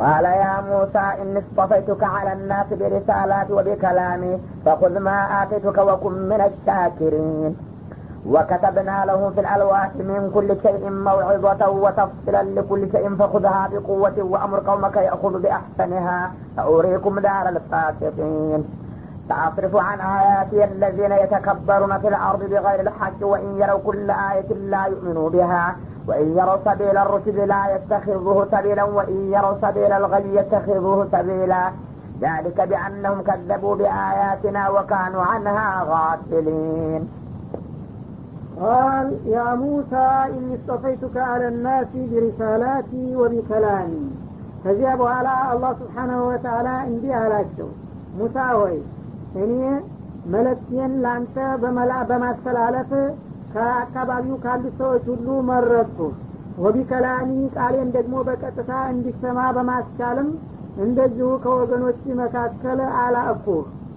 قال يا موسى إني اصطفيتك على الناس برسالاتي وبكلامي فخذ ما آتيتك وكن من الشاكرين. وكتبنا له في الألواح من كل شيء موعظة وتفصيلا لكل شيء فخذها بقوة وأمر قومك يأخذ بأحسنها. سأريكم دار الفاسقين. سأصرف عن آياتي الذين يتكبرون في الأرض بغير الحق وإن يروا كل آية لا يؤمنوا بها. وإن يروا سبيل الرشد لا يتخذوه سبيلا وإن يروا سبيل الغي يتخذوه سبيلا ذلك بأنهم كذبوا بآياتنا وكانوا عنها غافلين قال يا موسى إني اصطفيتك على الناس برسالاتي وبكلامي ከዚያ በኋላ አላህ ስብሓናሁ ወተላ እንዲህ አላቸው ሙሳ ሆይ እኔ መለክቴን ለአንተ በማስተላለፍ ከአካባቢው ካሉት ሰዎች ሁሉ መረጥኩ። ወቢከላሚ ቃሌን ደግሞ በቀጥታ እንዲሰማ በማስቻልም እንደዚሁ ከወገኖች መካከል አላእኩ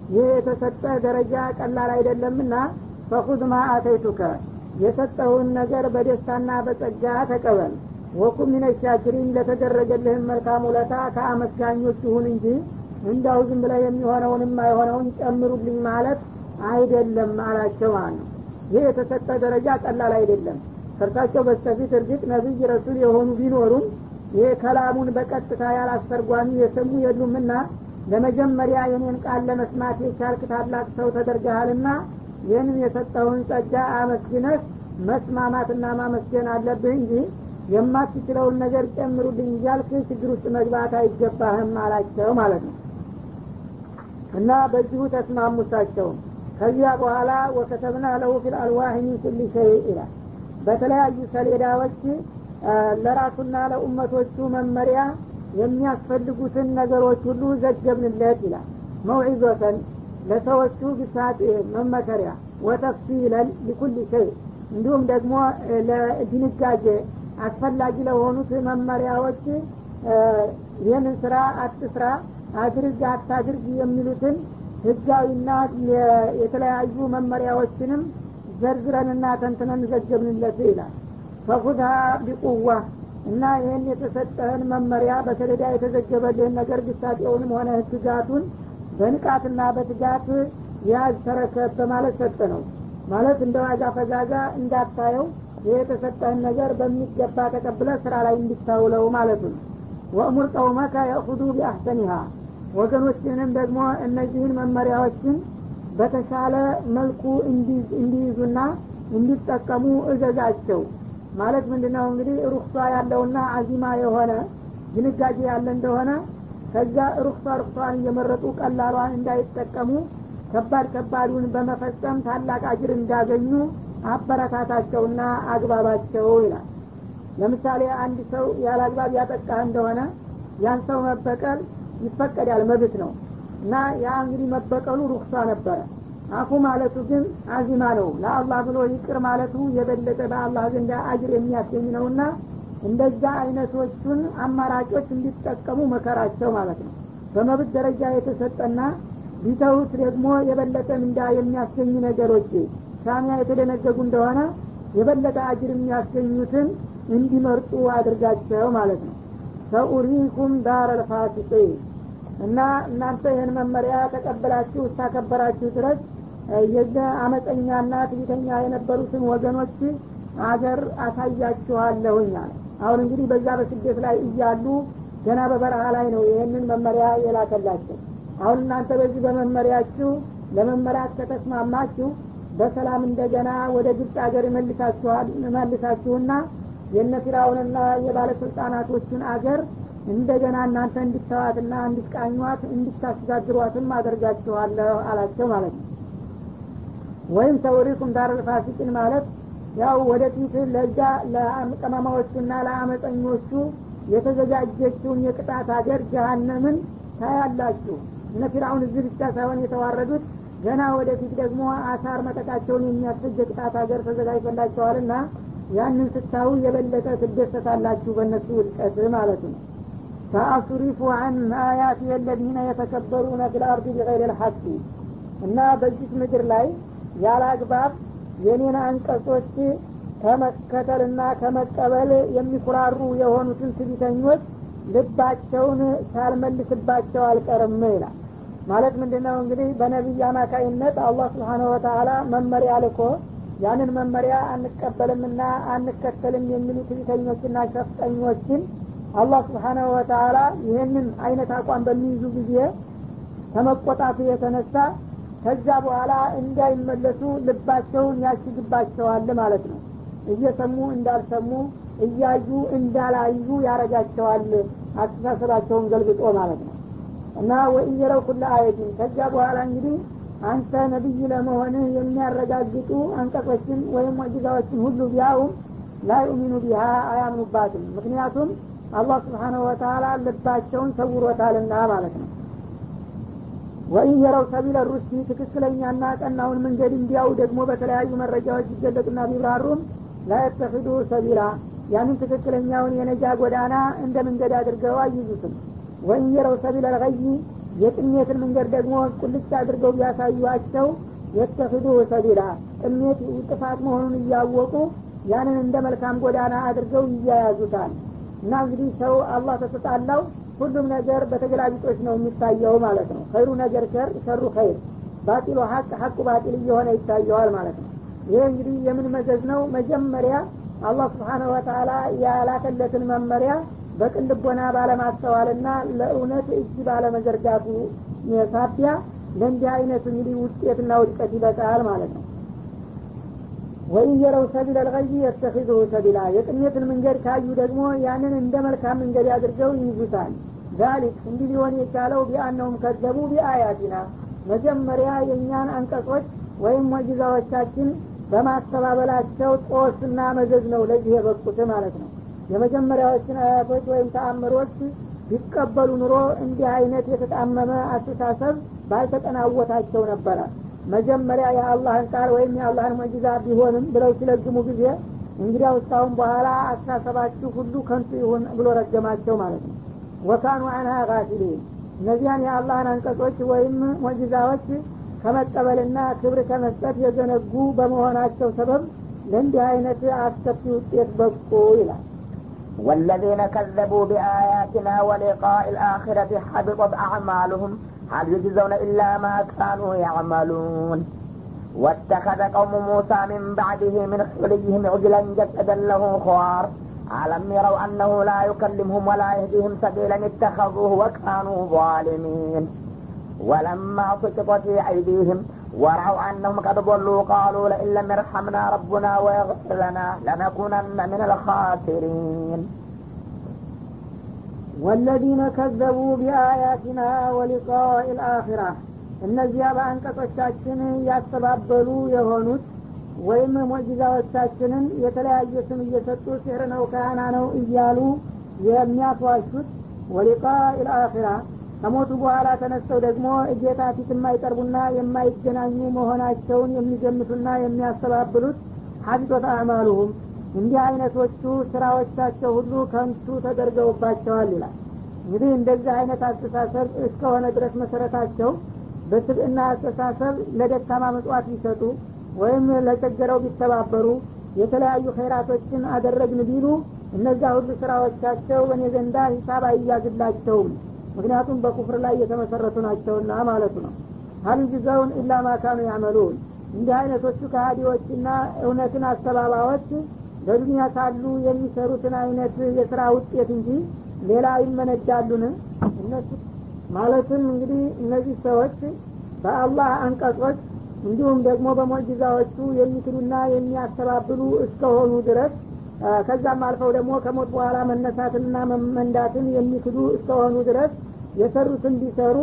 ይህ የተሰጠ ደረጃ ቀላል አይደለምና ፈኹዝ ማ አተይቱከ። የሰጠውን ነገር በደስታና በጸጋ ተቀበል። ወኩም ሚነ ሻኪሪን መልካም ውለታ ከአመስጋኞች ይሁን እንጂ እንዳው ዝም ብለ የሚሆነውንም አይሆነውን ጨምሩልኝ ማለት አይደለም አላቸው ነው ይህ የተሰጠ ደረጃ ቀላል አይደለም። ከእርሳቸው በስተፊት እርግጥ ነቢይ ረሱል የሆኑ ቢኖሩም ይህ ከላሙን በቀጥታ ያላስተርጓሚ የሰሙ የሉምና ለመጀመሪያ የኔን ቃል ለመስማት የቻልክ ታላቅ ሰው ተደርገሃልና ይህንን የሰጠውን ጸጋ አመስግነህ መስማማትና ማመስገን አለብህ እንጂ የማትችለውን ነገር ጨምሩልኝ እያልክ ችግር ውስጥ መግባት አይገባህም አላቸው ማለት ነው። እና በዚሁ ተስማሙ እሳቸውም ከዚያ በኋላ ወከተብና ለሁ ፊል አልዋህ ሚን ኩል ሸይ ይላል። በተለያዩ ሰሌዳዎች ለራሱና ለኡመቶቹ መመሪያ የሚያስፈልጉትን ነገሮች ሁሉ ዘገብንለት ይላል። መውዒዘተን ለሰዎቹ ግሳጤ መመከሪያ ወተፍሲለን ሊኩል ሸይ። እንዲሁም ደግሞ ለድንጋጌ አስፈላጊ ለሆኑት መመሪያዎች ይህንን ስራ አትስራ አድርግ አታድርግ የሚሉትን ህጋዊና የተለያዩ መመሪያዎችንም ዘርዝረንና ተንትነን ዘገብንለት ይላል። ፈኩድሃ ቢቁዋ እና ይህን የተሰጠህን መመሪያ በሰሌዳ የተዘገበልህን ነገር ግሳጤውንም ሆነ ህግጋቱን በንቃትና በትጋት ያዝ ተረከብ በማለት ሰጠ ነው። ማለት እንደ ዋጋ ፈዛዛ እንዳታየው ይህ የተሰጠህን ነገር በሚገባ ተቀብለ ስራ ላይ እንዲታውለው ማለቱ ነው። ወእሙር ቀውመከ የእኹዱ ቢአሕሰኒሃ ወገኖችንም ደግሞ እነዚህን መመሪያዎችን በተሻለ መልኩ እንዲይዙና እንዲጠቀሙ እዘዛቸው። ማለት ምንድነው? እንግዲህ ሩክሷ ያለውና አዚማ የሆነ ድንጋጌ ያለ እንደሆነ ከዛ ሩክሷ ሩክሷን እየመረጡ ቀላሏን እንዳይጠቀሙ ከባድ ከባዱን በመፈጸም ታላቅ አጅር እንዳገኙ አበረታታቸውና አግባባቸው ይላል። ለምሳሌ አንድ ሰው ያለ አግባብ ያጠቃህ እንደሆነ ያን ሰው መበቀል ይፈቀዳል መብት ነው። እና ያ እንግዲህ መበቀሉ ሩክሷ ነበረ። አፉ ማለቱ ግን አዚማ ነው። ለአላህ ብሎ ይቅር ማለቱ የበለጠ በአላህ ዘንድ አጅር የሚያስገኝ ነውና እንደዛ አይነቶቹን አማራጮች እንዲጠቀሙ መከራቸው ማለት ነው። በመብት ደረጃ የተሰጠና ቢተውት ደግሞ የበለጠ ምንዳ የሚያስገኝ ነገሮች ሳሚያ የተደነገጉ እንደሆነ የበለጠ አጅር የሚያስገኙትን እንዲመርጡ አድርጋቸው ማለት ነው። ሰኡሪኩም ዳር ልፋሲቂን እና እናንተ ይህን መመሪያ ተቀበላችሁ እስታከበራችሁ ድረስ የዘ አመፀኛና ትዕቢተኛ የነበሩትን ወገኖች አገር አሳያችኋለሁኝ አሁን እንግዲህ በዛ በስደት ላይ እያሉ ገና በበረሃ ላይ ነው ይህንን መመሪያ የላከላቸው። አሁን እናንተ በዚህ በመመሪያችሁ ለመመሪያ ከተስማማችሁ በሰላም እንደገና ወደ ግብፅ ሀገር መልሳችሁና የነ ፊራውንና የባለስልጣናቶችን አገር እንደገና እናንተ እንድተዋትና እንድትቃኟት እንድታስተዳድሯትም አደርጋችኋለሁ አላቸው ማለት ነው። ወይም ተውሪኩም ዳረል ፋሲቂን ማለት ያው ወደፊት ለዛ ለቀማማዎቹና ለአመፀኞቹ የተዘጋጀችውን የቅጣት ሀገር ጀሀነምን ታያላችሁ። እነ ፊራውን እዚህ ብቻ ሳይሆን የተዋረዱት ገና ወደፊት ደግሞ አሳር መጠቃቸውን የሚያስፈጅ የቅጣት ሀገር ተዘጋጅቶላቸዋልና ያንን ስታዩ የበለጠ ትደሰታላችሁ በእነሱ ውድቀት ማለት ነው سأصرف عن آياتي الذين يتكبرون في الأرض بغير الحق እና በዚህ ምድር ላይ ያለ አግባብ የኔን አንቀጾች ከመከተልና ከመቀበል የሚኩራሩ የሆኑትን ትቢተኞች ልባቸውን ሳልመልስባቸው አልቀርም ይላል። ማለት ምንድነው? እንግዲህ በነቢይ አማካይነት አላህ ስብሓነሁ ወተአላ መመሪያ ልኮ ያንን መመሪያ አንቀበልምና አንከተልም የሚሉ ትዕቢተኞችና ሸፍጠኞችን አላህ ስብሓናሁ ወተአላ ይህንን አይነት አቋም በሚይዙ ጊዜ ከመቆጣቱ የተነሳ ከዛ በኋላ እንዳይመለሱ ልባቸውን ያሽግባቸዋል ማለት ነው። እየሰሙ እንዳልሰሙ እያዩ እንዳላዩ ያረጋቸዋል አስተሳሰባቸውን ገልብጦ ማለት ነው። እና ወእየረው ኩለ አየትን ከዚያ በኋላ እንግዲህ አንተ ነቢይ ለመሆንህ የሚያረጋግጡ አንቀጾችን ወይም ሙዕጂዛዎችን ሁሉ ቢያውም ላ ዩሚኑ ቢሃ አያምኑባትም። ምክንያቱም አላህ ስብሓነሁ ወተአላ ልባቸውን ሰውሮታልና ማለት ነው። ወኢን የረው ሰቢለ ሩሽዲ ትክክለኛና ቀናውን መንገድ እንዲያው ደግሞ በተለያዩ መረጃዎች ይገለጡና ቢብራሩም ላየተኪዱ ሰቢላ ያንን ትክክለኛውን የነጃ ጎዳና እንደ መንገድ አድርገው አይዙትም ወኢን የረው ሰቢለ ልገይ የጥሜትን መንገድ ደግሞ ቁልጭ አድርገው ቢያሳዩቸው የተኪዱ ሰቢላ ጥሜት ጥፋት መሆኑን እያወቁ ያንን እንደ መልካም ጎዳና አድርገው ይያያዙታል እና እንግዲህ ሰው አላህ ተተጣላው ሁሉም ነገር በተገላቢጦች ነው የሚታየው ማለት ነው። ኸይሩ ነገር ሸር ሸሩ ኸይር። ባጢሉ ሀቅ ሀቁ ባጢል እየሆነ ይታየዋል ማለት ነው። ይሄ እንግዲህ የምን መዘዝ ነው? መጀመሪያ አላህ ስብሓነሁ ወተአላ ያላከለትን መመሪያ በቅን ልቦና ባለማስተዋልና ለእውነት እጅ ባለመዘርጋቱ ሳቢያ ለእንዲህ አይነት እንግዲህ ውጤትና ውድቀት ይበቃል ማለት ነው ወይን የረው ሰቢል አልገይ የተኪዙሁ ሰቢላ። የጥሜትን መንገድ ካዩ ደግሞ ያንን እንደ መልካም መንገድ አድርገው ይይዙታል። ዛሊክ እንዲህ ሊሆን የቻለው ቢአነውም ከዘቡ ቢአያቲና። መጀመሪያ የእኛን አንቀጾች ወይም ሙዕጂዛዎቻችን በማስተባበላቸው ጦስና መዘዝ ነው ለዚህ የበቁት ማለት ነው። የመጀመሪያዎችን አያቶች ወይም ተአምሮች ቢቀበሉ ኑሮ እንዲህ አይነት የተጣመመ አስተሳሰብ ባልተጠናወታቸው ነበረ መጀመሪያ የአላህን ቃል ወይም የአላህን ሙዕጂዛ ቢሆንም ብለው ሲለግሙ ጊዜ እንግዲያ ውስጣሁን በኋላ አስተሳሰባችሁ ሁሉ ከንቱ ይሁን ብሎ ረገማቸው ማለት ነው ወካኑ አንሃ ጋፊሊን እነዚያን የአላህን አንቀጾች ወይም ሙዕጂዛዎች ከመቀበልና ክብር ከመስጠት የዘነጉ በመሆናቸው ሰበብ ለእንዲህ አይነት አስከፊ ውጤት በቁ ይላል والذين كذبوا بآياتنا ولقاء الآخرة حبطت أعمالهم هل يجزون إلا ما كانوا يعملون. واتخذ قوم موسى من بعده من حليهم عجلا جسدا له خوار. ألم يروا أنه لا يكلمهم ولا يهديهم سبيلا اتخذوه وكانوا ظالمين. ولما سقط في أيديهم ورأوا أنهم قد ضلوا قالوا لئن لم يرحمنا ربنا ويغفر لنا لنكونن من الخاسرين. ወለዚነ ከዘቡ ቢአያቲና ወሊቃኢ ልአኪራ እነዚያ በአንቀጾቻችን ያስተባበሉ የሆኑት ወይም ሞጅዛዎቻችንን የተለያየ ስም እየሰጡ ሲሕር ነው ካህና ነው እያሉ የሚያስዋሹት ወሊቃ ልአኪራ ከሞቱ በኋላ ተነስተው ደግሞ እጌታ ፊት የማይቀርቡና የማይገናኙ መሆናቸውን የሚገምቱና የሚያስተባብሉት ሀቢቶት አዕማሉሁም። እንዲህ አይነቶቹ ስራዎቻቸው ሁሉ ከንቱ ተደርገውባቸዋል ይላል። እንግዲህ እንደዚህ አይነት አስተሳሰብ እስከሆነ ድረስ መሰረታቸው በስብዕና አስተሳሰብ ለደካማ መጽዋት ቢሰጡ ወይም ለቸገረው ቢተባበሩ የተለያዩ ኸይራቶችን አደረግን ቢሉ እነዛ ሁሉ ስራዎቻቸው በእኔ ዘንዳ ሂሳብ አይያዝላቸውም። ምክንያቱም በኩፍር ላይ የተመሰረቱ ናቸውና ማለቱ ነው። ሀል ጅዘውን ኢላ ማካኑ ያመሉን። እንዲህ አይነቶቹ ከሀዲዎችና እውነትን አስተባባዎች በዱኒያ ሳሉ የሚሰሩትን አይነት የስራ ውጤት እንጂ ሌላ ይመነዳሉን እነሱ ማለትም እንግዲህ እነዚህ ሰዎች በአላህ አንቀጾች እንዲሁም ደግሞ በሞጅዛዎቹ የሚክዱና የሚያስተባብሉ እስከሆኑ ድረስ ከዛም አልፈው ደግሞ ከሞት በኋላ መነሳትንና መመንዳትን የሚክዱ እስከሆኑ ድረስ የሰሩትን ቢሰሩ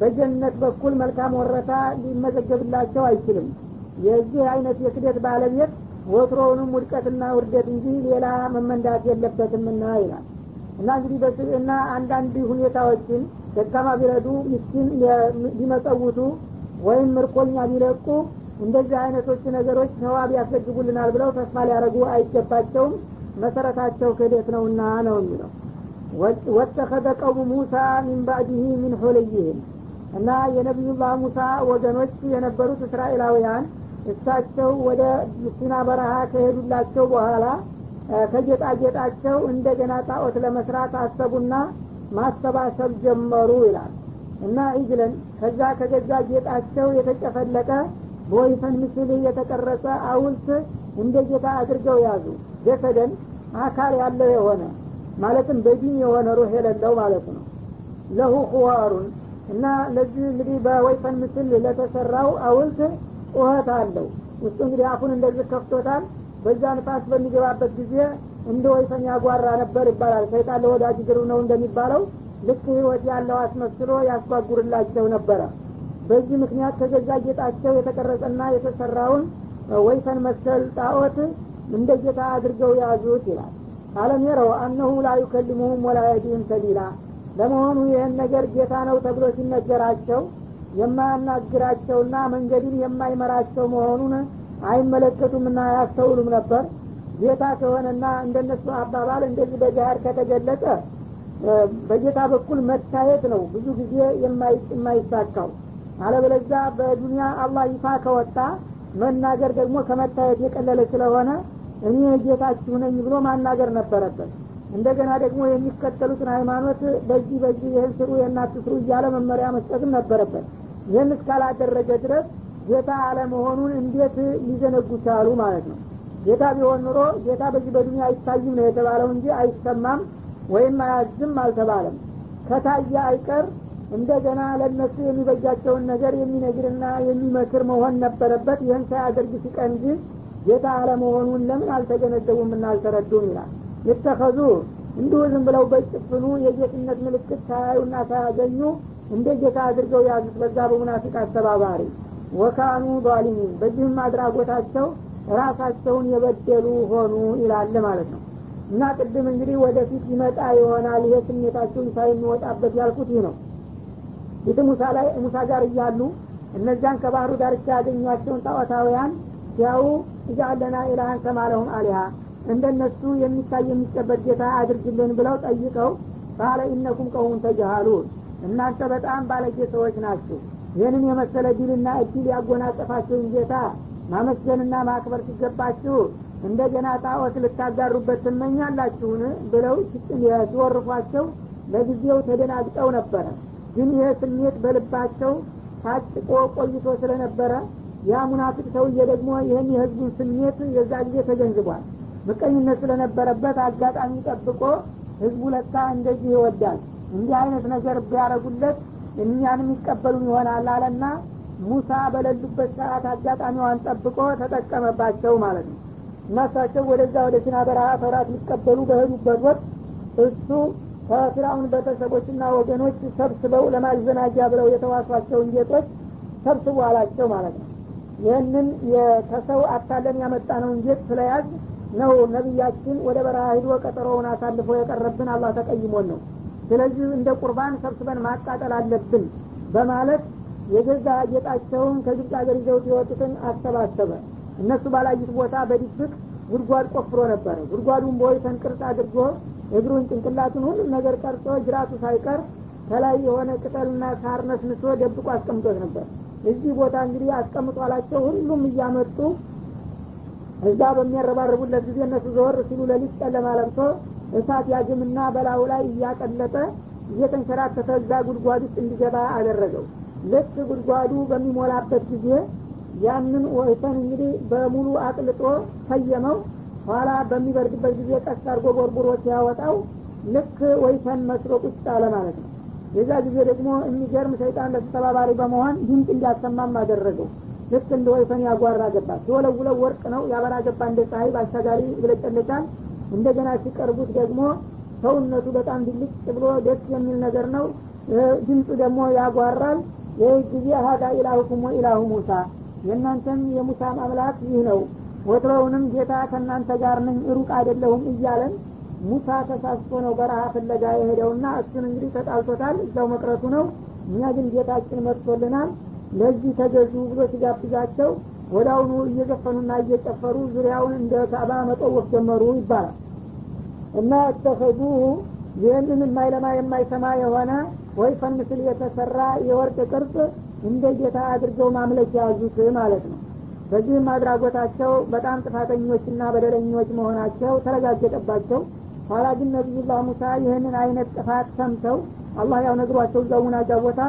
በጀነት በኩል መልካም ወረታ ሊመዘገብላቸው አይችልም። የዚህ አይነት የክደት ባለቤት ወትሮውንም ውድቀትና ውርደት እንጂ ሌላ መመንዳት የለበትምና ይላል። እና እንግዲህ በስብዕና አንዳንድ ሁኔታዎችን ደካማ ቢረዱ ምስኪን ሊመጸውቱ ወይም ምርኮኛ ቢለቁ እንደዚህ አይነቶች ነገሮች ሰዋብ ያስገግቡልናል ብለው ተስፋ ሊያደረጉ አይገባቸውም። መሰረታቸው ክህደት ነውና ነው የሚለው። ወተኸዘ ቀውሙ ሙሳ ሚን ባዕድህ ሚን ሑልይህም። እና የነቢዩላህ ሙሳ ወገኖች የነበሩት እስራኤላውያን እሳቸው ወደ ሲና በረሃ ከሄዱላቸው በኋላ ከጌጣጌጣቸው እንደገና ጣዖት ለመስራት አሰቡና ማሰባሰብ ጀመሩ ይላል። እና ኢጅለን ከዛ ከገዛ ጌጣቸው የተጨፈለቀ በወይፈን ምስል የተቀረጸ አውልት እንደ ጌታ አድርገው ያዙ። ጀሰደን አካል ያለው የሆነ ማለትም በዲን የሆነ ሩህ የሌለው ማለት ነው። ለሁ ሁዋሩን እና ለዚህ እንግዲህ በወይፈን ምስል ለተሰራው አውልት ጩኸት አለው። ውስጡ እንግዲህ አፉን እንደዚህ ከፍቶታል። በዛ ንፋስ በሚገባበት ጊዜ እንደ ወይፈን ያጓራ ነበር ይባላል። ሰይጣን ለወዳጅ ግሩ ነው እንደሚባለው ልክ ህይወት ያለው አስመስሎ ያስጓጉርላቸው ነበረ። በዚህ ምክንያት ከገዛ ጌጣቸው የተቀረጸና የተሰራውን ወይፈን መሰል ጣዖት እንደ ጌታ አድርገው ያዙት ይላል። አለም የረው አነሁ ላ ወላ የዲህም ሰቢላ ለመሆኑ ይህን ነገር ጌታ ነው ተብሎ ሲነገራቸው የማያናግራቸውና መንገድን የማይመራቸው መሆኑን አይመለከቱምና አያስተውሉም ነበር። ጌታ ከሆነና እንደነሱ አባባል እንደዚህ በጃሃድ ከተገለጸ በጌታ በኩል መታየት ነው ብዙ ጊዜ የማይሳካው። አለበለዛ በዱንያ አላህ ይፋ ከወጣ መናገር ደግሞ ከመታየት የቀለለ ስለሆነ እኔ ጌታችሁ ነኝ ብሎ ማናገር ነበረበት። እንደገና ደግሞ የሚከተሉትን ሃይማኖት በዚህ በዚህ ይህን ስሩ የናትስሩ እያለ መመሪያ መስጠትም ነበረበት ይህን እስካላደረገ ድረስ ጌታ አለመሆኑን እንዴት ሊዘነጉ ቻሉ ማለት ነው? ጌታ ቢሆን ኑሮ ጌታ በዚህ በዱኒያ አይታይም ነው የተባለው እንጂ አይሰማም ወይም አያዝም አልተባለም። ከታየ አይቀር እንደገና ለነሱ የሚበጃቸውን ነገር የሚነግርና የሚመክር መሆን ነበረበት። ይህን ሳያደርግ ሲቀን ግን ጌታ አለመሆኑን ለምን እና አልተረዱም ይላል። የተኸዙ እንዲሁ ዝም ብለው በጭፍኑ የጌትነት ምልክት ሳያዩና ሳያገኙ እንደ ጌታ አድርገው ያዙት በዛ በሙናፊቅ አስተባባሪ ወካኑ ዛሊሚን በዚህም አድራጎታቸው ራሳቸውን የበደሉ ሆኑ ይላል ማለት ነው። እና ቅድም እንግዲህ ወደፊት ይመጣ ይሆናል ይሄ ስሜታቸው ይፋ የሚወጣበት ያልኩት ይህ ነው። ፊት ሙሳ ላይ ሙሳ ጋር እያሉ እነዚያን ከባህሩ ዳርቻ ያገኟቸውን ጣዖታውያን ሲያው እጃለና ኢላሃን ከማለሁም አሊሃ እንደነሱ የሚታይ የሚጨበጥ ጌታ አድርግልን ብለው ጠይቀው ባለ ኢነኩም ቀውሙን ተጃሃሉን እናንተ በጣም ባለጌ ሰዎች ናችሁ። ይህንን የመሰለ ድልና እድል ያጎናጸፋችሁን ጌታ ማመስገንና ማክበር ሲገባችሁ እንደገና ጣዖት ልታጋሩበት ትመኛላችሁን? ብለው ሲወርፏቸው ለጊዜው ተደናግጠው ነበረ። ግን ይህ ስሜት በልባቸው ታጭቆ ቆይቶ ስለነበረ ያ ሙናፊቅ ሰውዬ ደግሞ ይህን የህዝቡን ስሜት የዛ ጊዜ ተገንዝቧል። ምቀኝነት ስለነበረበት አጋጣሚ ጠብቆ ህዝቡ ለካ እንደዚህ ይወዳል እንዲህ አይነት ነገር ቢያረጉለት እኛንም ይቀበሉን ይሆናል አለና ሙሳ በሌሉበት ሰዓት አጋጣሚዋን ጠብቆ ተጠቀመባቸው ማለት ነው። እና እሳቸው ወደዛ ወደ ሲና በረሃ ተውራት ሊቀበሉ በሄዱበት ወቅት እሱ ከፊራውን ቤተሰቦችና ወገኖች ሰብስበው ለማዘናጃ ብለው የተዋሷቸውን ጌጦች ሰብስቡ አላቸው ማለት ነው። ይህንን ከሰው አታለን ያመጣነውን ጌጥ ስለያዝ ነው ነቢያችን ወደ በረሃ ሂዶ ቀጠሮውን አሳልፎ የቀረብን። አላህ ተቀይሞን ነው ስለዚህ እንደ ቁርባን ሰብስበን ማቃጠል አለብን በማለት የገዛ ጌጣቸውን ከግብፅ ሀገር ይዘውት የወጡትን አሰባሰበ። እነሱ ባላዩት ቦታ በድብቅ ጉድጓድ ቆፍሮ ነበረ። ጉድጓዱን በወይፈን ቅርጽ አድርጎ እግሩን ጭንቅላቱን ሁሉም ነገር ቀርጾ ጅራቱ ሳይቀር ከላይ የሆነ ቅጠልና ሳር ነስንሶ ደብቆ አስቀምጦት ነበር። እዚህ ቦታ እንግዲህ አስቀምጧላቸው ሁሉም እያመጡ እዛ በሚያረባርቡለት ጊዜ እነሱ ዘወር ሲሉ ለሊት ጨለማ ለብሶ እሳት ያግምና በላዩ ላይ እያቀለጠ እየተንሸራተተ እዛ ጉድጓድ ውስጥ እንዲገባ አደረገው። ልክ ጉድጓዱ በሚሞላበት ጊዜ ያንን ወይፈን እንግዲህ በሙሉ አቅልጦ ሰየመው። ኋላ በሚበርድበት ጊዜ ቀስ አድርጎ ቦርቡሮ ሲያወጣው ልክ ወይፈን መስሎ ቁጭ አለ ማለት ነው። የዛ ጊዜ ደግሞ የሚገርም ሰይጣን ለሱ ተባባሪ በመሆን ድምፅ እንዲያሰማም አደረገው። ልክ እንደ ወይፈን ያጓራ ገባ። ሲወለውለው ወርቅ ነው። ያበራ ገባ እንደ ፀሐይ በአሻጋሪ ይብለጨለጫል እንደገና ሲቀርቡት ደግሞ ሰውነቱ በጣም ድልጭ ብሎ ደስ የሚል ነገር ነው። ድምፁ ደግሞ ያጓራል። ይህ ጊዜ ሀዳ ኢላሁኩም ወኢላሁ ሙሳ። የእናንተም የሙሳም አምላክ ይህ ነው። ወትሮውንም ጌታ ከእናንተ ጋር ነኝ ሩቅ አይደለሁም እያለን ሙሳ ተሳስቶ ነው በረሃ ፍለጋ የሄደውና እሱን እንግዲህ ተጣልቶታል። እዛው መቅረቱ ነው። እኛ ግን ጌታችን መጥቶልናል። ለዚህ ተገዙ ብሎ ሲጋብዛቸው ወደ አሁኑ እየዘፈኑና እየጨፈሩ ዙሪያውን እንደ ካዕባ መጠወፍ ጀመሩ ይባላል። እና እተኸዙ ይህንን የማይለማ የማይሰማ የሆነ ወይፈን ምስል የተሰራ የወርቅ ቅርጽ እንደ ጌታ አድርገው ማምለክ ያዙት ማለት ነው። በዚህም አድራጎታቸው በጣም ጥፋተኞችና በደለኞች መሆናቸው ተረጋገጠባቸው። ኋላ ግን ነቢዩላህ ሙሳ ይህንን አይነት ጥፋት ሰምተው አላህ ያው ነግሯቸው ሙናጃ ቦታ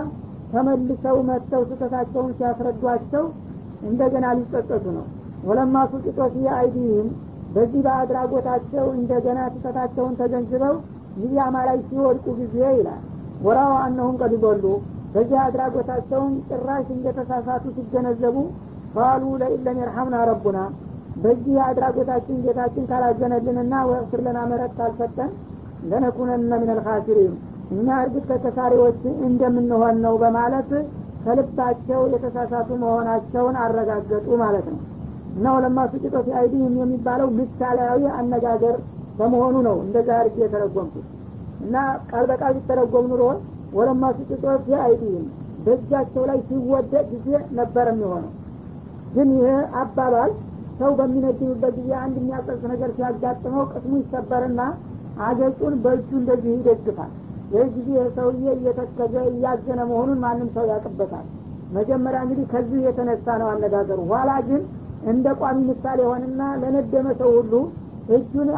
ተመልሰው መጥተው ስህተታቸውን ሲያስረዷቸው እንደገና ሊጸጸቱ ነው። ወለማ ሱቂጦ ፊ አይዲህም በዚህ በአድራጎታቸው እንደገና ስህተታቸውን ተገንዝበው ሚያማ ላይ ሲወድቁ ጊዜ ይላል። ወራው አነሁም ቀድበሉ በዚህ አድራጎታቸውን ጭራሽ እንደተሳሳቱ ሲገነዘቡ ቃሉ ለኢለም የርሐምና ረቡና በዚህ አድራጎታችን ጌታችን ካላዘነልንና ወእፍር ለና መረት ካልሰጠን ለነኩነነ ምን እኛ እርግጥ ተከሳሪዎች እንደምንሆን ነው በማለት ከልባቸው የተሳሳቱ መሆናቸውን አረጋገጡ ማለት ነው። እና ወለማ ሱቂጦ ፊ አይዲህም የሚባለው ምሳሌያዊ አነጋገር በመሆኑ ነው እንደዛ አድርጌ የተረጎምኩት። እና ቃል በቃል ሲተረጎም ኑሮ ወለማ ሱቂጦ ፊ አይዲህም በእጃቸው ላይ ሲወደቅ ጊዜ ነበር የሚሆነው። ግን ይህ አባባል ሰው በሚነድምበት ጊዜ አንድ የሚያጸጽ ነገር ሲያጋጥመው ቅስሙ ይሰበርና አገጩን በእጁ እንደዚህ ይደግፋል ይህ ጊዜ ሰውዬ እየተከዘ እያዘነ መሆኑን ማንም ሰው ያቅበታል መጀመሪያ እንግዲህ ከዚህ የተነሳ ነው አነጋገሩ። ኋላ ግን እንደ ቋሚ ምሳሌ የሆንና ለነደመ ሰው ሁሉ እጁን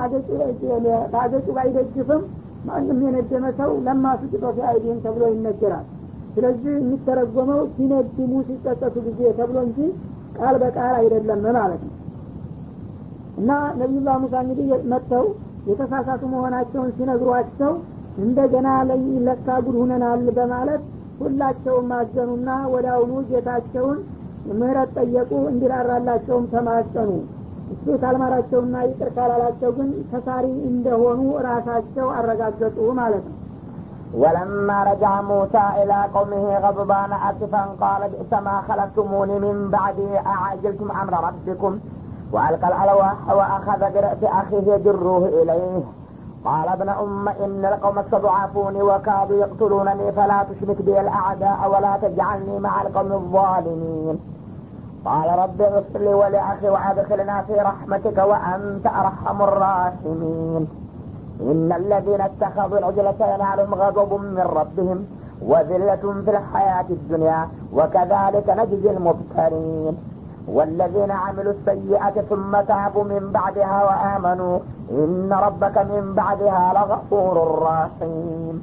በአገጩ ባይደግፍም ማንም የነደመ ሰው ለማሱ ጭጦፊ አይዲህም ተብሎ ይነገራል። ስለዚህ የሚተረጎመው ሲነድሙ ሲጸጸቱ ጊዜ ተብሎ እንጂ ቃል በቃል አይደለም ማለት ነው። እና ነቢዩላህ ሙሳ እንግዲህ መጥተው የተሳሳቱ መሆናቸውን ሲነግሯቸው እንደገና ለካ ጉድ ሁነናል በማለት ሁላቸውም ማዘኑና ወደ አሁኑ ጌታቸውን ምህረት ጠየቁ እንዲራራላቸውም ተማጸኑ እሱ ካልማራቸውና ይቅር ካላላቸው ግን ተሳሪ እንደሆኑ ራሳቸው አረጋገጡ ማለት ነው ولما رجع موسى إلى قومه غضبان آسفا قال بئس ما خلقتموني من بعدي أعجلتم أمر ربكم وألقى الألواح وأخذ برأس أخيه يجره إليه قال ابن أم إن القوم استضعفوني وكادوا يقتلونني فلا تشمت بي الأعداء ولا تجعلني مع القوم الظالمين. قال رب اغفر لي ولأخي وأدخلنا في رحمتك وأنت أرحم الراحمين. إن الذين اتخذوا العجلة ينالهم غضب من ربهم وذلة في الحياة الدنيا وكذلك نجزي المبترين والذين عملوا السيئة ثم تابوا من بعدها وآمنوا إن ربك من بعدها لغفور رحيم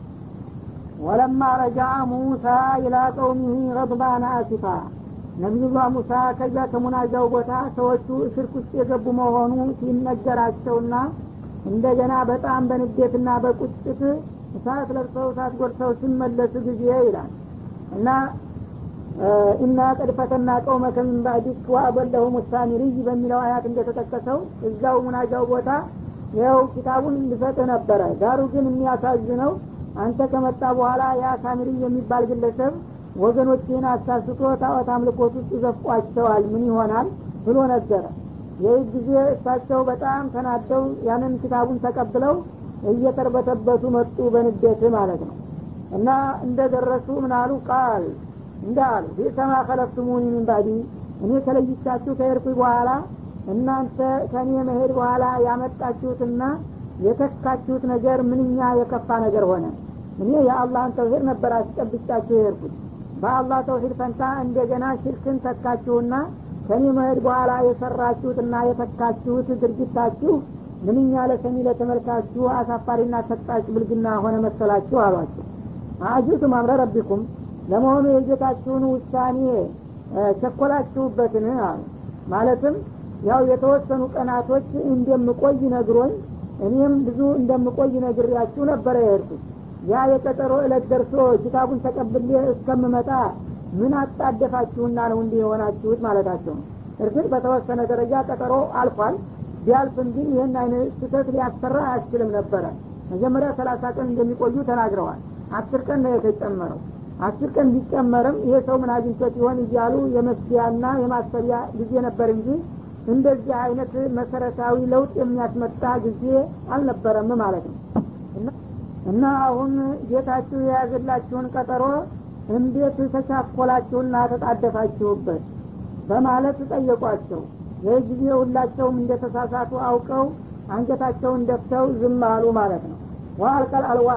ولما رجع موسى إلى قومه غضبان آسفا ነቢዩላህ ሙሳ ከዚያ ከሙናጃው ቦታ ሰዎቹ ሽርክ ውስጥ የገቡ መሆኑ ሲነገራቸውና እንደገና በጣም በንዴትና በቁጭት እሳት ለብሰው እሳት ጎርሰው ሲመለሱ ጊዜ ይላል እና እና ቀድ ፈተና ቀውመከ ሚን ባዕዲክ ወአበለሁም ሳሚሪይ በሚለው አያት እንደተጠቀሰው እዛው ሙናጃው ቦታ ይኸው ኪታቡን ልሰጥህ ነበረ። ዳሩ ግን የሚያሳዝነው አንተ ከመጣ በኋላ ያ ሳሚሪይ የሚባል ግለሰብ ወገኖችን አሳስቶ ጣዖት አምልኮት ውስጥ ዘፍቋቸዋል ምን ይሆናል ብሎ ነበረ ይህ ጊዜ እሳቸው በጣም ተናደው ያንን ኪታቡን ተቀብለው እየተርበተበቱ መጡ በንዴት ማለት ነው። እና እንደ ደረሱ ምናሉ ቃል እንዳሉ ቢሰማ ከለፍቱሙኒ ምን ባዲ እኔ ከለይቻችሁ ከሄድኩ በኋላ እናንተ ከእኔ መሄድ በኋላ ያመጣችሁትና የተካችሁት ነገር ምንኛ የከፋ ነገር ሆነ። እኔ የአላህን ተውሂድ ነበር አስጨብጫችሁ የሄድኩት። በአላህ ተውሂድ ፈንታ እንደገና ሽርክን ተካችሁና ከኔ መሄድ በኋላ የሰራችሁትና የተካችሁት ድርጊታችሁ ምንኛ ለሰሚ ለተመልካችሁ አሳፋሪና ሰጣጭ ብልግና ሆነ መሰላችሁ አሏቸው። አጅቱም አምረ ረቢኩም ለመሆኑ የጌታችሁን ውሳኔ ቸኮላችሁበትን? አሉ ማለትም ያው የተወሰኑ ቀናቶች እንደምቆይ ነግሮኝ እኔም ብዙ እንደምቆይ ነግሬያችሁ ነበረ የሄድኩት። ያ የቀጠሮ እለት ደርሶ ኪታቡን ተቀብሌ እስከምመጣ ምን አጣደፋችሁና ነው እንዲህ የሆናችሁት ማለታቸው ነው። እርግጥ በተወሰነ ደረጃ ቀጠሮ አልፏል። ቢያልፍም ግን ይህን አይነት ስህተት ሊያሰራ አያስችልም ነበረ። መጀመሪያ ሰላሳ ቀን እንደሚቆዩ ተናግረዋል። አስር ቀን ነው የተጨመረው አስር ቀን ቢጨመርም ይሄ ሰው ምን አግኝቶት ይሆን እያሉ የመስቢያና የማሰቢያ ጊዜ ነበር እንጂ እንደዚህ አይነት መሰረታዊ ለውጥ የሚያስመጣ ጊዜ አልነበረም ማለት ነው። እና አሁን ጌታችሁ የያዘላችሁን ቀጠሮ እንዴት ተቻኮላችሁና ተጣደፋችሁበት? በማለት ጠየቋቸው። ይህ ጊዜ ሁላቸውም እንደተሳሳቱ አውቀው አንገታቸውን ደፍተው ዝም አሉ ማለት ነው። ዋአልቀል አልዋ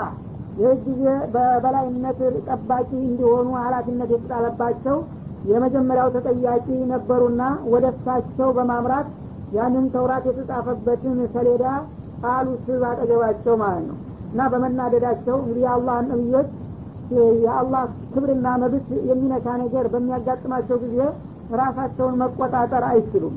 ይህ ጊዜ በበላይነት ጠባቂ እንዲሆኑ ሀላፊነት የተጣለባቸው የመጀመሪያው ተጠያቂ ነበሩና ወደ እሳቸው በማምራት ያንን ተውራት የተጻፈበትን ሰሌዳ ቃሉ ስብ አጠገባቸው ማለት ነው። እና በመናደዳቸው እንግዲህ የአላህ ነቢዮች የአላህ ክብርና መብት የሚነካ ነገር በሚያጋጥማቸው ጊዜ ራሳቸውን መቆጣጠር አይችሉም።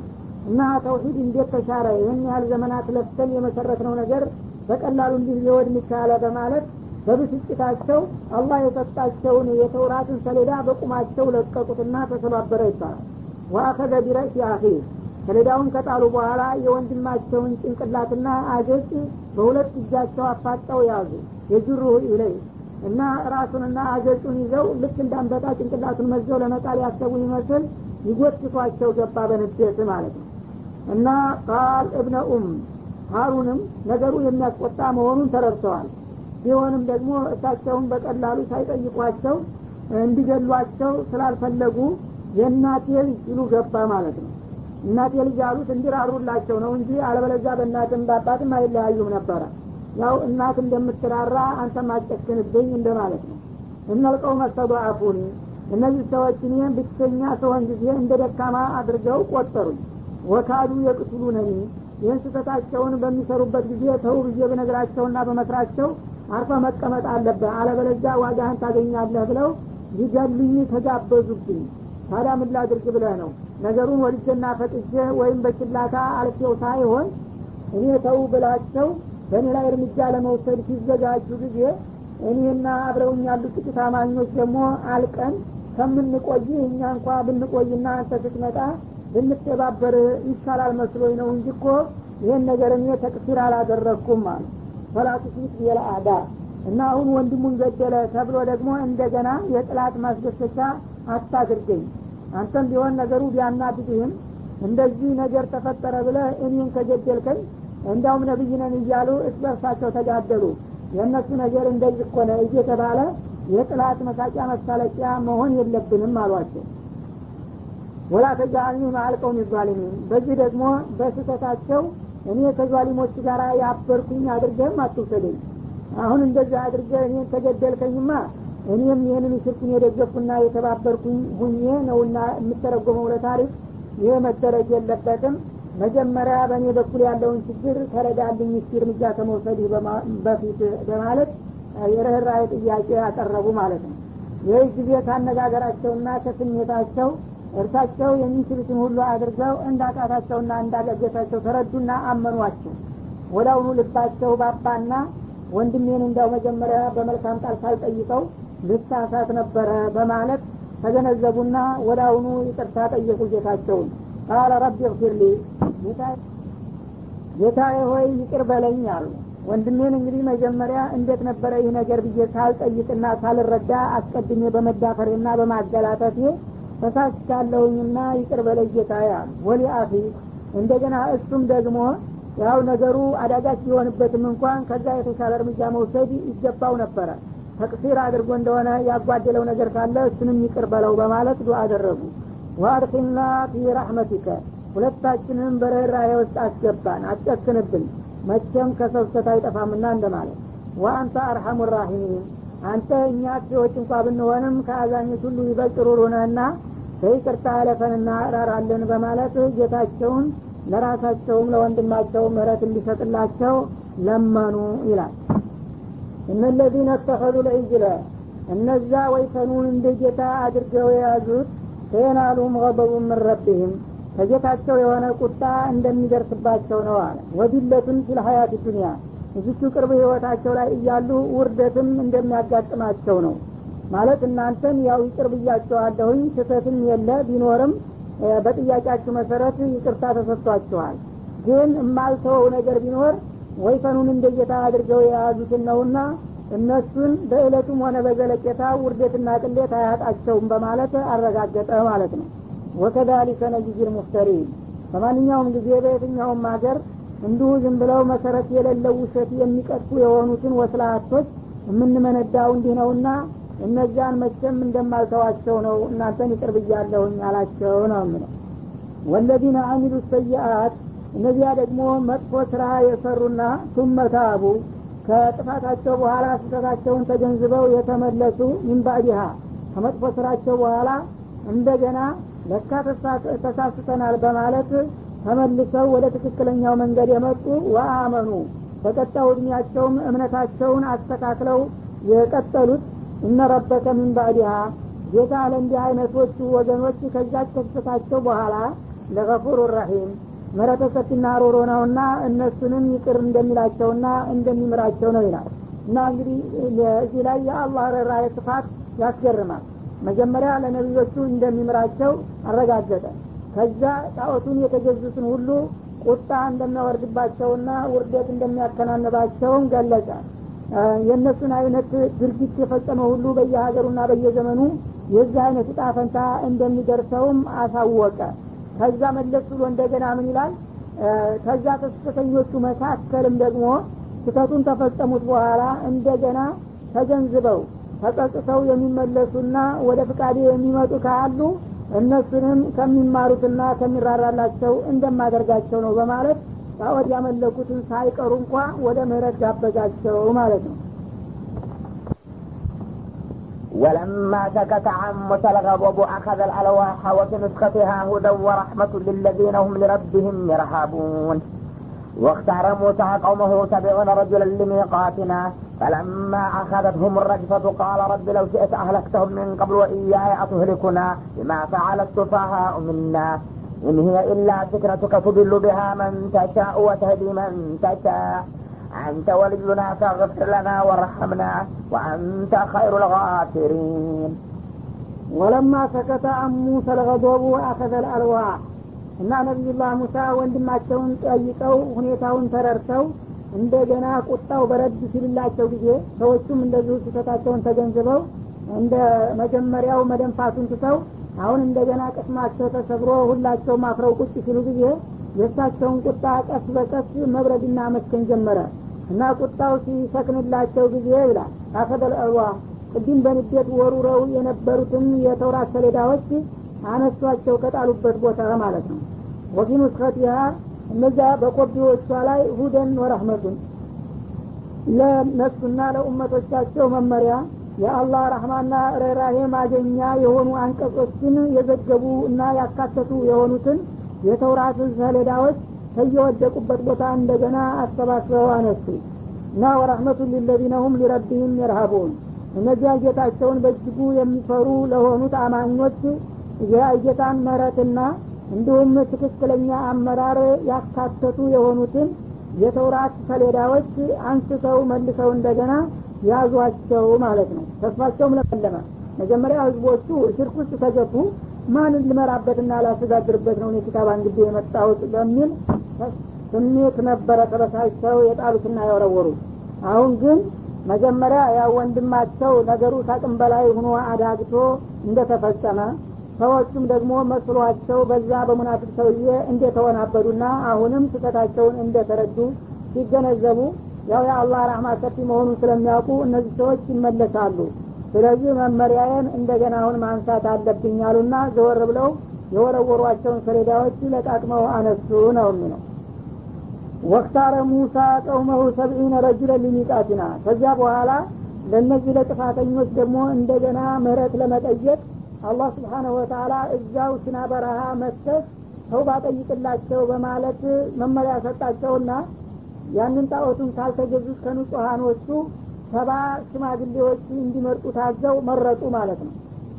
እና ተውሂድ እንዴት ተሻረ? ይህን ያህል ዘመናት ለፍተን የመሰረትነው ነገር በቀላሉ እንዲህ ሊወድም ይቻለ በማለት በብስጭታቸው አላህ የሰጣቸውን የተውራትን ሰሌዳ በቁማቸው ለቀቁትና ተሰባበረ ይባላል። ወአኸዘ ቢረእሲ አኺ ሰሌዳውን ከጣሉ በኋላ የወንድማቸውን ጭንቅላትና አገጭ በሁለት እጃቸው አፋጠው ያዙ። የጅሩ ኢለይ እና ራሱንና አገጩን ይዘው ልክ እንዳንበጣ ጭንቅላቱን መዘው ለመጣል ያሰቡ ይመስል ይጎትቷቸው ገባ በንዴት ማለት ነው። እና ቃል እብነ ኡም ሀሩንም ነገሩ የሚያስቆጣ መሆኑን ተረድተዋል ቢሆንም ደግሞ እሳቸውን በቀላሉ ሳይጠይቋቸው እንዲገሏቸው ስላልፈለጉ የእናቴ ልጅ ይሉ ገባ ማለት ነው። እናቴ ልጅ ያሉት እንዲራሩላቸው ነው እንጂ አለበለዚያ በእናትም በአባትም አይለያዩም ነበረ። ያው እናት እንደምትራራ አንተም አጨክንብኝ እንደማለት ነው። እነልቀው መስተضعፉኒ እነዚህ ሰዎች እኔን ብቸኛ ሰሆን ጊዜ እንደ ደካማ አድርገው ቆጠሩኝ። ወካዱ የቅትሉነኒ ይህን ስህተታቸውን በሚሰሩበት ጊዜ ተው ብዬ ብነግራቸውና በመስራቸው አርፈ መቀመጥ አለብህ አለበለዚያ ዋጋህን ታገኛለህ ብለው ሊገሉኝ ተጋበዙብኝ። ታዲያ ምን ላድርግ ብለህ ነው? ነገሩን ወልጀና ፈጥጄ ወይም በችላታ አልፌው ሳይሆን እኔ ተው ብላቸው በእኔ ላይ እርምጃ ለመውሰድ ሲዘጋጁ ጊዜ እኔና አብረውኝ ያሉ ጥቂት አማኞች ደግሞ አልቀን ከምንቆይ እኛ እንኳ ብንቆይና አንተ ስትመጣ ብንተባበር ይሻላል መስሎኝ ነው እንጂ እኮ ይህን ነገር እኔ ተቅሲር አላደረግኩም አሉ ፈላቱ ፊት የለአዳ እና አሁን ወንድሙን ገደለ ተብሎ ደግሞ እንደገና የጥላት ማስደሰቻ አታድርገኝ። አንተም ቢሆን ነገሩ ቢያናድድህም እንደዚህ ነገር ተፈጠረ ብለ እኔን ከገደልከኝ እንዲያውም ነቢይ እያሉ እስ በርሳቸው ተጋደሉ። የእነሱ ነገር እንደዚህ እኮ እየተባለ የጥላት መሳቂያ መሳለቂያ መሆን የለብንም አሏቸው። ወላ ተጃአልኒ ማአልቀውም ዛሊሚን። በዚህ ደግሞ በስህተታቸው እኔ ከዛሊሞች ጋር ያበርኩኝ አድርገህም አትውሰደኝ። አሁን እንደዚህ አድርገህ እኔን ተገደልከኝማ እኔም ይህንን ሽርኩን የደገፍኩና የተባበርኩኝ ሁኜ ነውና የምተረጎመው ለታሪክ ይህ መደረግ የለበትም። መጀመሪያ በእኔ በኩል ያለውን ችግር ተረዳልኝ እስኪ እርምጃ ከመውሰድ በፊት በማለት የርኅራኄ ጥያቄ ያቀረቡ ማለት ነው። ይህ ጊዜ ካነጋገራቸውና ከስሜታቸው እርሳቸው የሚችሉትን ሁሉ አድርገው እንዳቃታቸውና እንዳገገታቸው ተረዱና አመኗቸው። ወዳውኑ ልባቸው ባባና ወንድሜን እንዳው መጀመሪያ በመልካም ቃል ሳልጠይቀው ልሳሳት ነበረ በማለት ተገነዘቡና ወዳውኑ ይቅርታ ጠየቁ ጌታቸውን። ቃለ ረቢ እግፊር ሊ ጌታዬ ሆይ ይቅር በለኝ አሉ። ወንድሜን እንግዲህ መጀመሪያ እንዴት ነበረ ይህ ነገር ብዬ ሳልጠይቅና ሳልረዳ አስቀድሜ በመዳፈሬና በማገላጠቴ ተሳስቻለሁኝና ይቅር በለኝ ጌታዬ ወሊ አፊ እንደገና እሱም ደግሞ ያው ነገሩ አዳጋች ቢሆንበትም እንኳን ከዛ የተሻለ እርምጃ መውሰድ ይገባው ነበረ። ተቅሲር አድርጎ እንደሆነ ያጓደለው ነገር ካለ እሱንም ይቅር በለው በማለት ዱዓ አደረጉ። ዋድኪልና ፊ ረሕመቲከ ሁለታችንም በርኅራኄ ውስጥ አስገባን አትጨክንብን መቼም ከሰብሰት አይጠፋምና እንደማለት። ወአንተ አርሐሙ ራሒሚን አንተ እኛ ሰዎች እንኳ ብንሆንም ከአዛኞች ሁሉ ይበልጥ ሩሩ ነህና በይቅርታ አለፈንና እራራለን በማለት ጌታቸውን ለራሳቸውም ለወንድማቸውም ምህረት እንዲሰጥላቸው ለመኑ ይላል። እነለዚነ እተኸዙ ልዕጅለ እነዛ ወይፈኑን እንደ ጌታ አድርገው የያዙት ሴናሉም ገበቡ ምን ረቢህም ከጌታቸው የሆነ ቁጣ እንደሚደርስባቸው ነው አለ። ወዲለቱን ፊል ሀያት ዱኒያ እዚቹ ቅርብ ህይወታቸው ላይ እያሉ ውርደትም እንደሚያጋጥማቸው ነው ማለት እናንተን ያው ይቅር ብያቸዋለሁኝ ስህተትም የለ ቢኖርም በጥያቄያችሁ መሰረት ይቅርታ ተሰጥቷችኋል። ግን የማልተወው ነገር ቢኖር ወይፈኑን እንደ አድርገው የያዙትን ነውና እነሱን በእለቱም ሆነ በዘለቄታ ውርደትና ቅሌት አያጣቸውም በማለት አረጋገጠ ማለት ነው። ወከዛሊከ ነጅዚል ሙፍተሪን። በማንኛውም ጊዜ በየትኛውም ሀገር እንዲሁ ዝም ብለው መሰረት የሌለው ውሸት የሚቀጥፉ የሆኑትን ወስላቶች የምንመነዳው እንዲህ ነውና እነዚያን መቼም እንደማልተዋቸው ነው እናንተን ይቅር ብያለሁኝ አላቸው ነው ምነው ወለዚነ አሚሉ ሰይአት እነዚያ ደግሞ መጥፎ ስራ የሰሩና ቱመታቡ ከጥፋታቸው በኋላ ስህተታቸውን ተገንዝበው የተመለሱ ሚንባዲሃ ከመጥፎ ስራቸው በኋላ እንደገና ለካ ተሳስተናል በማለት ተመልሰው ወደ ትክክለኛው መንገድ የመጡ ወአመኑ በቀጣው እድሜያቸውም እምነታቸውን አስተካክለው የቀጠሉት እነ ረበከ ሚን ባዕድሃ ጌታ ለእንዲህ አይነቶቹ ወገኖች ከዛች ከስተታቸው በኋላ ለገፉር ረሒም ምሕረተ ሰፊና ሮሮ ነውና እነሱንም ይቅር እንደሚላቸውና እንደሚምራቸው ነው ይላል። እና እንግዲህ እዚህ ላይ የአላህ ርኅራኄ ስፋት ያስገርማል። መጀመሪያ ለነቢዮቹ እንደሚምራቸው አረጋገጠ። ከዛ ጣዖቱን የተገዙትን ሁሉ ቁጣ እንደሚያወርድባቸውና ውርደት እንደሚያከናንባቸውም ገለጸ የእነሱን አይነት ድርጊት የፈጸመ ሁሉ በየሀገሩና በየዘመኑ የዚህ አይነት እጣ ፈንታ እንደሚደርሰውም አሳወቀ። ከዛ መለስ ብሎ እንደገና ምን ይላል? ከዛ ተስተተኞቹ መካከልም ደግሞ ስህተቱን ተፈጸሙት በኋላ እንደገና ተገንዝበው ተጸጽተው የሚመለሱና ወደ ፍቃዴ የሚመጡ ካሉ እነሱንም ከሚማሩትና ከሚራራላቸው እንደማደርጋቸው ነው በማለት ጣዖት ያመለኩትን ሳይቀሩ እንኳ ወደ ምህረት ጋበዛቸው ማለት ነው ولما سكت عن موسى الغضب أخذ الألواح وفي نسختها هدى ورحمة للذين هم لربهم يرهبون واختار موسى قومه سبعون رجلا لميقاتنا فلما أخذتهم الرجفة قال رب لو شئت أهلكتهم من قبل وإياي أتهلكنا بما فعل السفهاء منا إن هي إلا فكرتك تضل بها من تشاء وتهدي من تشاء أنت ولينا فاغفر لنا وارحمنا وأنت خير الغافرين ولما سكت عن موسى الغضب وأخذ الألواح እና ነቢዩላህ ሙሳ ወንድማቸውን ጠይቀው ሁኔታውን ተረድተው እንደገና ቁጣው በረድ ሲልላቸው ጊዜ ሰዎቹም እንደዚሁ ስህተታቸውን ተገንዝበው እንደ መጀመሪያው መደንፋቱን ትተው አሁን እንደገና ቅስማቸው ተሰብሮ ሁላቸውም አፍረው ቁጭ ሲሉ ጊዜ የእሳቸውን ቁጣ ቀስ በቀስ መብረድና መስከን ጀመረ እና ቁጣው ሲሰክንላቸው ጊዜ ይላል። አፈደል አልዋ ቅድም በንዴት ወሩረው የነበሩትን የተውራት ሰሌዳዎች አነሷቸው ከጣሉበት ቦታ ማለት ነው። ወፊ ኑስኸቲሃ እነዚያ በኮቢዎቿ ላይ ሁደን ወረህመቱን ለነሱና ለኡመቶቻቸው መመሪያ የአላህ ረህማና ርኅራሄ ማገኛ የሆኑ አንቀጾችን የዘገቡ እና ያካተቱ የሆኑትን የተውራት ሰሌዳዎች ከየወደቁበት ቦታ እንደገና አሰባስበው አነሱ። እና ወረህመቱን ሊለዚነ ሁም ሊረቢህም የርሀቡን እነዚያ ጌታቸውን በእጅጉ የሚፈሩ ለሆኑት አማኞች የጌታን መረትና እንዲሁም ትክክለኛ አመራር ያካተቱ የሆኑትን የተውራት ሰሌዳዎች አንስተው መልሰው እንደገና ያዟቸው ማለት ነው። ተስፋቸውም ለመለመ። መጀመሪያ ህዝቦቹ ሽርክ ውስጥ ተገቡ ማንን ልመራበትና ላስተዳድርበት ነው እኔ ኪታብ አንግዴ የመጣሁት በሚል ስሜት ነበረ ተበሳጭተው የጣሉትና ያወረወሩት አሁን ግን መጀመሪያ ያው ወንድማቸው ነገሩ ታቅም በላይ ሆኖ አዳግቶ እንደተፈጸመ ሰዎቹም ደግሞ መስሏቸው በዛ በሙናፊቅ ሰውዬ እንደተወናበዱና አሁንም ስህተታቸውን እንደተረዱ ሲገነዘቡ ያው የአላህ ረህማ ሰፊ መሆኑን ስለሚያውቁ እነዚህ ሰዎች ይመለሳሉ። ስለዚህ መመሪያዬን እንደገና አሁን ማንሳት አለብኝ አሉና ዘወር ብለው የወረወሯቸውን ሰሌዳዎች ለቃቅመው አነሱ ነው የሚለው። ወክታረ ሙሳ ቀውመሁ ሰብዒነ ረጅለ ሊሚቃቲና። ከዚያ በኋላ ለእነዚህ ለጥፋተኞች ደግሞ እንደገና ምህረት ለመጠየቅ አላህ ስብሓነሁ ወተላ እዛው ሲና በረሃ መጥተህ ሰው ባጠይቅላቸው በማለት መመሪያ ሰጣቸውና ያንን ጣዖቱን ካልተገዙት ከንጹሀኖቹ ሰባ ሽማግሌዎች እንዲመርጡ ታዘው መረጡ ማለት ነው።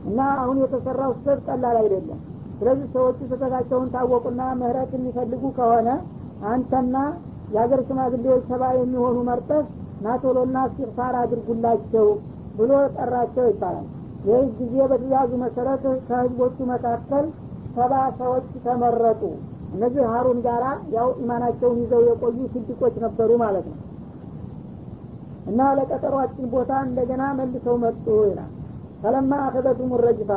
እና አሁን የተሰራው ስህተት ቀላል አይደለም። ስለዚህ ሰዎቹ ስህተታቸውን ታወቁና ምህረት የሚፈልጉ ከሆነ አንተና የሀገር ሽማግሌዎች ሰባ የሚሆኑ መርጠህ ናቶሎና ሲርፋር አድርጉላቸው ብሎ ጠራቸው ይባላል። ይህ ጊዜ በትእዛዙ መሰረት ከህዝቦቹ መካከል ሰባ ሰዎች ተመረጡ እነዚህ ሀሩን ጋራ ያው ኢማናቸውን ይዘው የቆዩ ስድቆች ነበሩ ማለት ነው። እና ለቀጠሯችን ቦታ እንደገና መልሰው መጡ ይላል። ፈለማ አኸዘቱም ረጅፋ